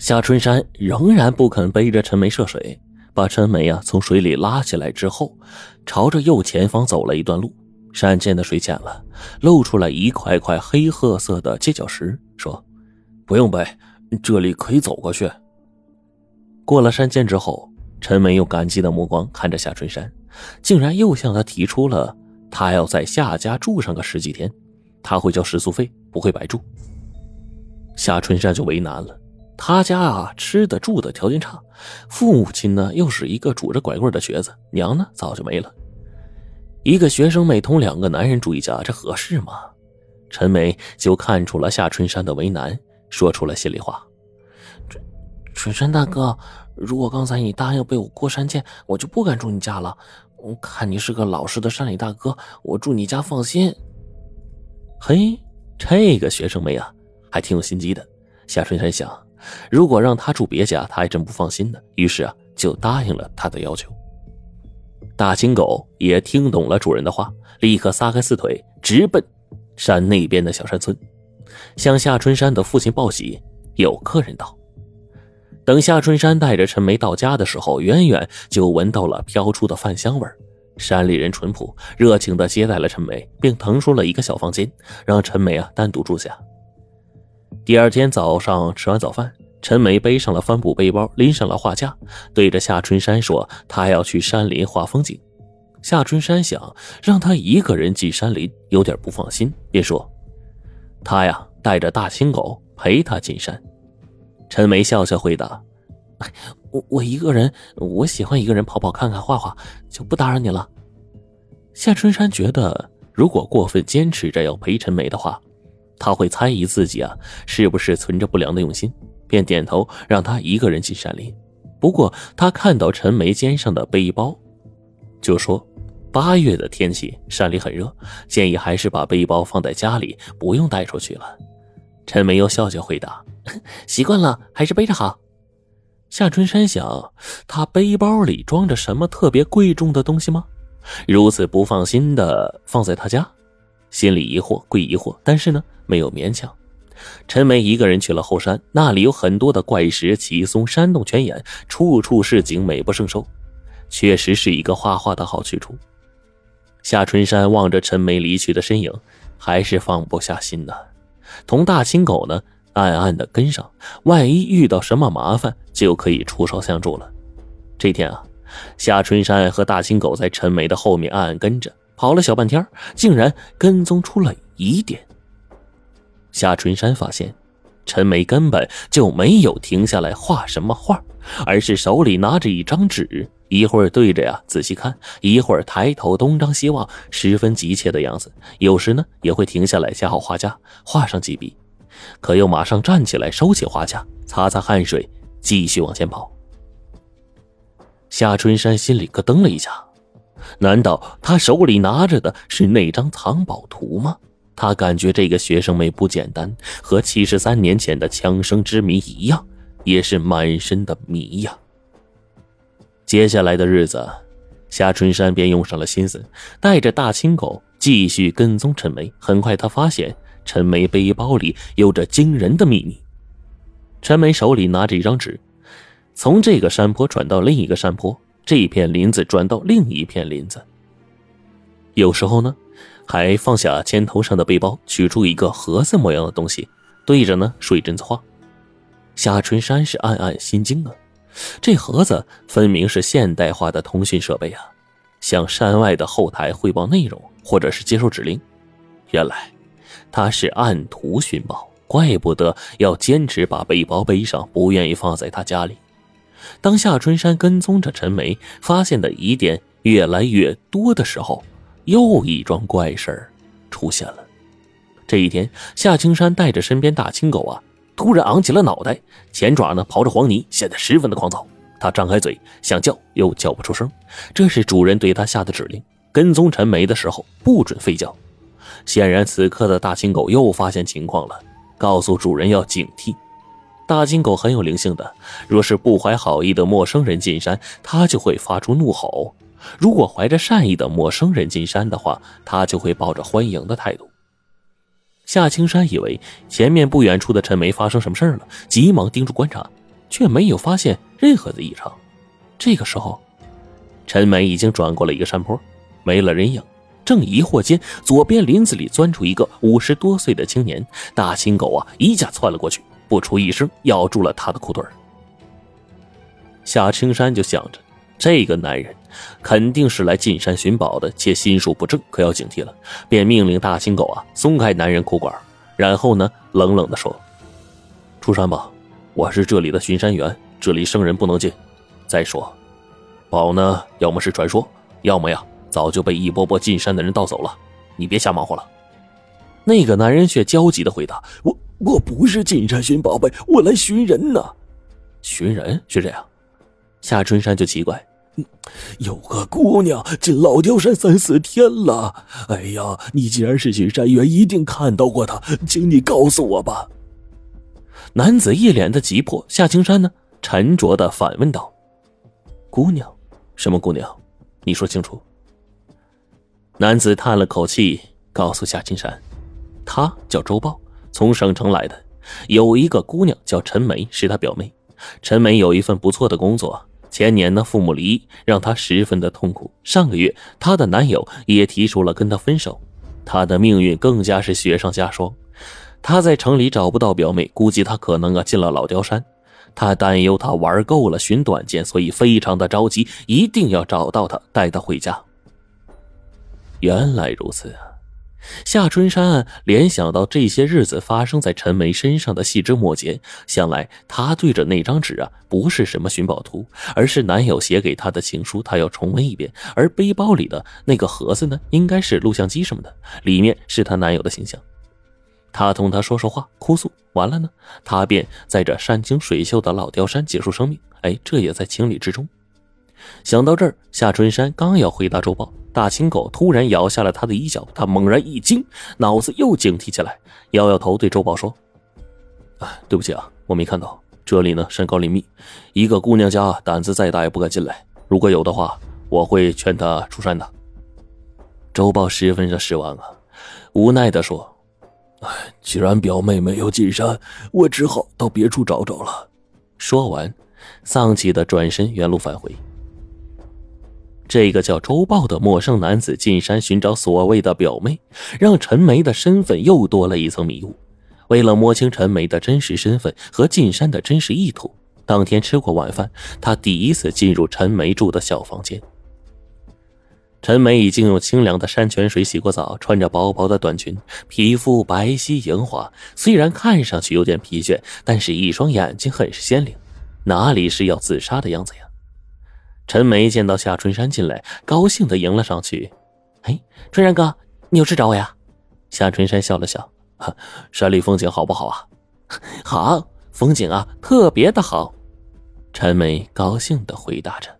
夏春山仍然不肯背着陈梅涉水，把陈梅啊从水里拉起来之后，朝着右前方走了一段路。山涧的水浅了，露出来一块块黑褐色的街角石，说：“不用背，这里可以走过去。”过了山涧之后，陈梅用感激的目光看着夏春山，竟然又向他提出了他要在夏家住上个十几天，他会交食宿费，不会白住。夏春山就为难了，他家啊吃的住的条件差，父母亲呢又是一个拄着拐棍的瘸子，娘呢早就没了。一个学生妹同两个男人住一家，这合适吗？陈梅就看出了夏春山的为难，说出了心里话：“春春山大哥，如果刚才你答应背我过山涧，我就不敢住你家了。我看你是个老实的山里大哥，我住你家放心。”嘿，这个学生妹啊，还挺有心机的。夏春山想，如果让他住别家，他还真不放心呢。于是啊，就答应了他的要求。大青狗也听懂了主人的话，立刻撒开四腿，直奔山那边的小山村，向夏春山的父亲报喜：有客人到。等夏春山带着陈梅到家的时候，远远就闻到了飘出的饭香味山里人淳朴，热情地接待了陈梅，并腾出了一个小房间，让陈梅啊单独住下。第二天早上吃完早饭。陈梅背上了帆布背包，拎上了画架，对着夏春山说：“他要去山林画风景。”夏春山想让他一个人进山林，有点不放心，便说：“他呀，带着大青狗陪他进山。”陈梅笑笑回答：“我我一个人，我喜欢一个人跑跑看看画画，就不打扰你了。”夏春山觉得，如果过分坚持着要陪陈梅的话，他会猜疑自己啊，是不是存着不良的用心。便点头，让他一个人进山林。不过他看到陈梅肩上的背包，就说：“八月的天气，山里很热，建议还是把背包放在家里，不用带出去了。”陈梅又笑笑回答：“ 习惯了，还是背着好。”夏春山想，他背包里装着什么特别贵重的东西吗？如此不放心的放在他家，心里疑惑归疑惑，但是呢，没有勉强。陈梅一个人去了后山，那里有很多的怪石、奇松、山洞、泉眼，处处是景，美不胜收，确实是一个画画的好去处。夏春山望着陈梅离去的身影，还是放不下心呢。同大青狗呢，暗暗的跟上，万一遇到什么麻烦，就可以出手相助了。这天啊，夏春山和大青狗在陈梅的后面暗暗跟着，跑了小半天，竟然跟踪出了疑点。夏春山发现，陈梅根本就没有停下来画什么画，而是手里拿着一张纸，一会儿对着呀仔细看，一会儿抬头东张西望，十分急切的样子。有时呢，也会停下来夹好画架，画上几笔，可又马上站起来收起画架，擦擦汗水，继续往前跑。夏春山心里咯噔了一下，难道他手里拿着的是那张藏宝图吗？他感觉这个学生妹不简单，和七十三年前的枪声之谜一样，也是满身的谜呀。接下来的日子，夏春山便用上了心思，带着大青狗继续跟踪陈梅。很快，他发现陈梅背包里有着惊人的秘密。陈梅手里拿着一张纸，从这个山坡转到另一个山坡，这一片林子转到另一片林子。有时候呢。还放下肩头上的背包，取出一个盒子模样的东西，对着呢说一阵子话。夏春山是暗暗心惊啊，这盒子分明是现代化的通讯设备啊，向山外的后台汇报内容，或者是接受指令。原来他是按图寻宝，怪不得要坚持把背包背上，不愿意放在他家里。当夏春山跟踪着陈梅，发现的疑点越来越多的时候。又一桩怪事出现了。这一天，夏青山带着身边大青狗啊，突然昂起了脑袋，前爪呢刨着黄泥，显得十分的狂躁。他张开嘴想叫，又叫不出声。这是主人对他下的指令：跟踪陈梅的时候不准吠叫。显然，此刻的大青狗又发现情况了，告诉主人要警惕。大金狗很有灵性的，若是不怀好意的陌生人进山，它就会发出怒吼。如果怀着善意的陌生人进山的话，它就会抱着欢迎的态度。夏青山以为前面不远处的陈梅发生什么事了，急忙盯住观察，却没有发现任何的异常。这个时候，陈梅已经转过了一个山坡，没了人影。正疑惑间，左边林子里钻出一个五十多岁的青年，大青狗啊，一下窜了过去，不出一声咬住了他的裤腿夏青山就想着，这个男人肯定是来进山寻宝的，且心术不正，可要警惕了。便命令大青狗啊松开男人裤管，然后呢，冷冷的说：“出山吧，我是这里的巡山员，这里生人不能进。再说，宝呢，要么是传说，要么呀。”早就被一波波进山的人盗走了，你别瞎忙活了。那个男人却焦急的回答：“我我不是进山寻宝贝，我来寻人呢。寻人是这样。”夏春山就奇怪：“有个姑娘进老雕山三四天了。哎呀，你既然是巡山员，一定看到过她，请你告诉我吧。”男子一脸的急迫。夏青山呢，沉着的反问道：“姑娘，什么姑娘？你说清楚。”男子叹了口气，告诉夏青山：“她叫周豹，从省城来的。有一个姑娘叫陈梅，是他表妹。陈梅有一份不错的工作。前年呢，父母离异，让她十分的痛苦。上个月，她的男友也提出了跟她分手。她的命运更加是雪上加霜。她在城里找不到表妹，估计她可能啊进了老刁山。她担忧她玩够了寻短见，所以非常的着急，一定要找到她，带她回家。”原来如此啊！夏春山联想到这些日子发生在陈梅身上的细枝末节，想来他对着那张纸啊，不是什么寻宝图，而是男友写给她的情书，她要重温一遍。而背包里的那个盒子呢，应该是录像机什么的，里面是她男友的形象。她同他说说话，哭诉完了呢，她便在这山清水秀的老雕山结束生命。哎，这也在情理之中。想到这儿，夏春山刚要回答周报。大青狗突然咬下了他的衣角，他猛然一惊，脑子又警惕起来，摇摇头对周豹说：“啊对不起啊，我没看到。这里呢山高林密，一个姑娘家胆子再大也不敢进来。如果有的话，我会劝她出山的。”周豹十分的失望啊，无奈的说：“哎，既然表妹没有进山，我只好到别处找找了。”说完，丧气的转身原路返回。这个叫周豹的陌生男子进山寻找所谓的表妹，让陈梅的身份又多了一层迷雾。为了摸清陈梅的真实身份和进山的真实意图，当天吃过晚饭，他第一次进入陈梅住的小房间。陈梅已经用清凉的山泉水洗过澡，穿着薄薄的短裙，皮肤白皙莹滑。虽然看上去有点疲倦，但是一双眼睛很是鲜灵，哪里是要自杀的样子呀？陈梅见到夏春山进来，高兴的迎了上去。“哎，春山哥，你有事找我呀？”夏春山笑了笑，“山里风景好不好啊？”“好，风景啊，特别的好。”陈梅高兴的回答着。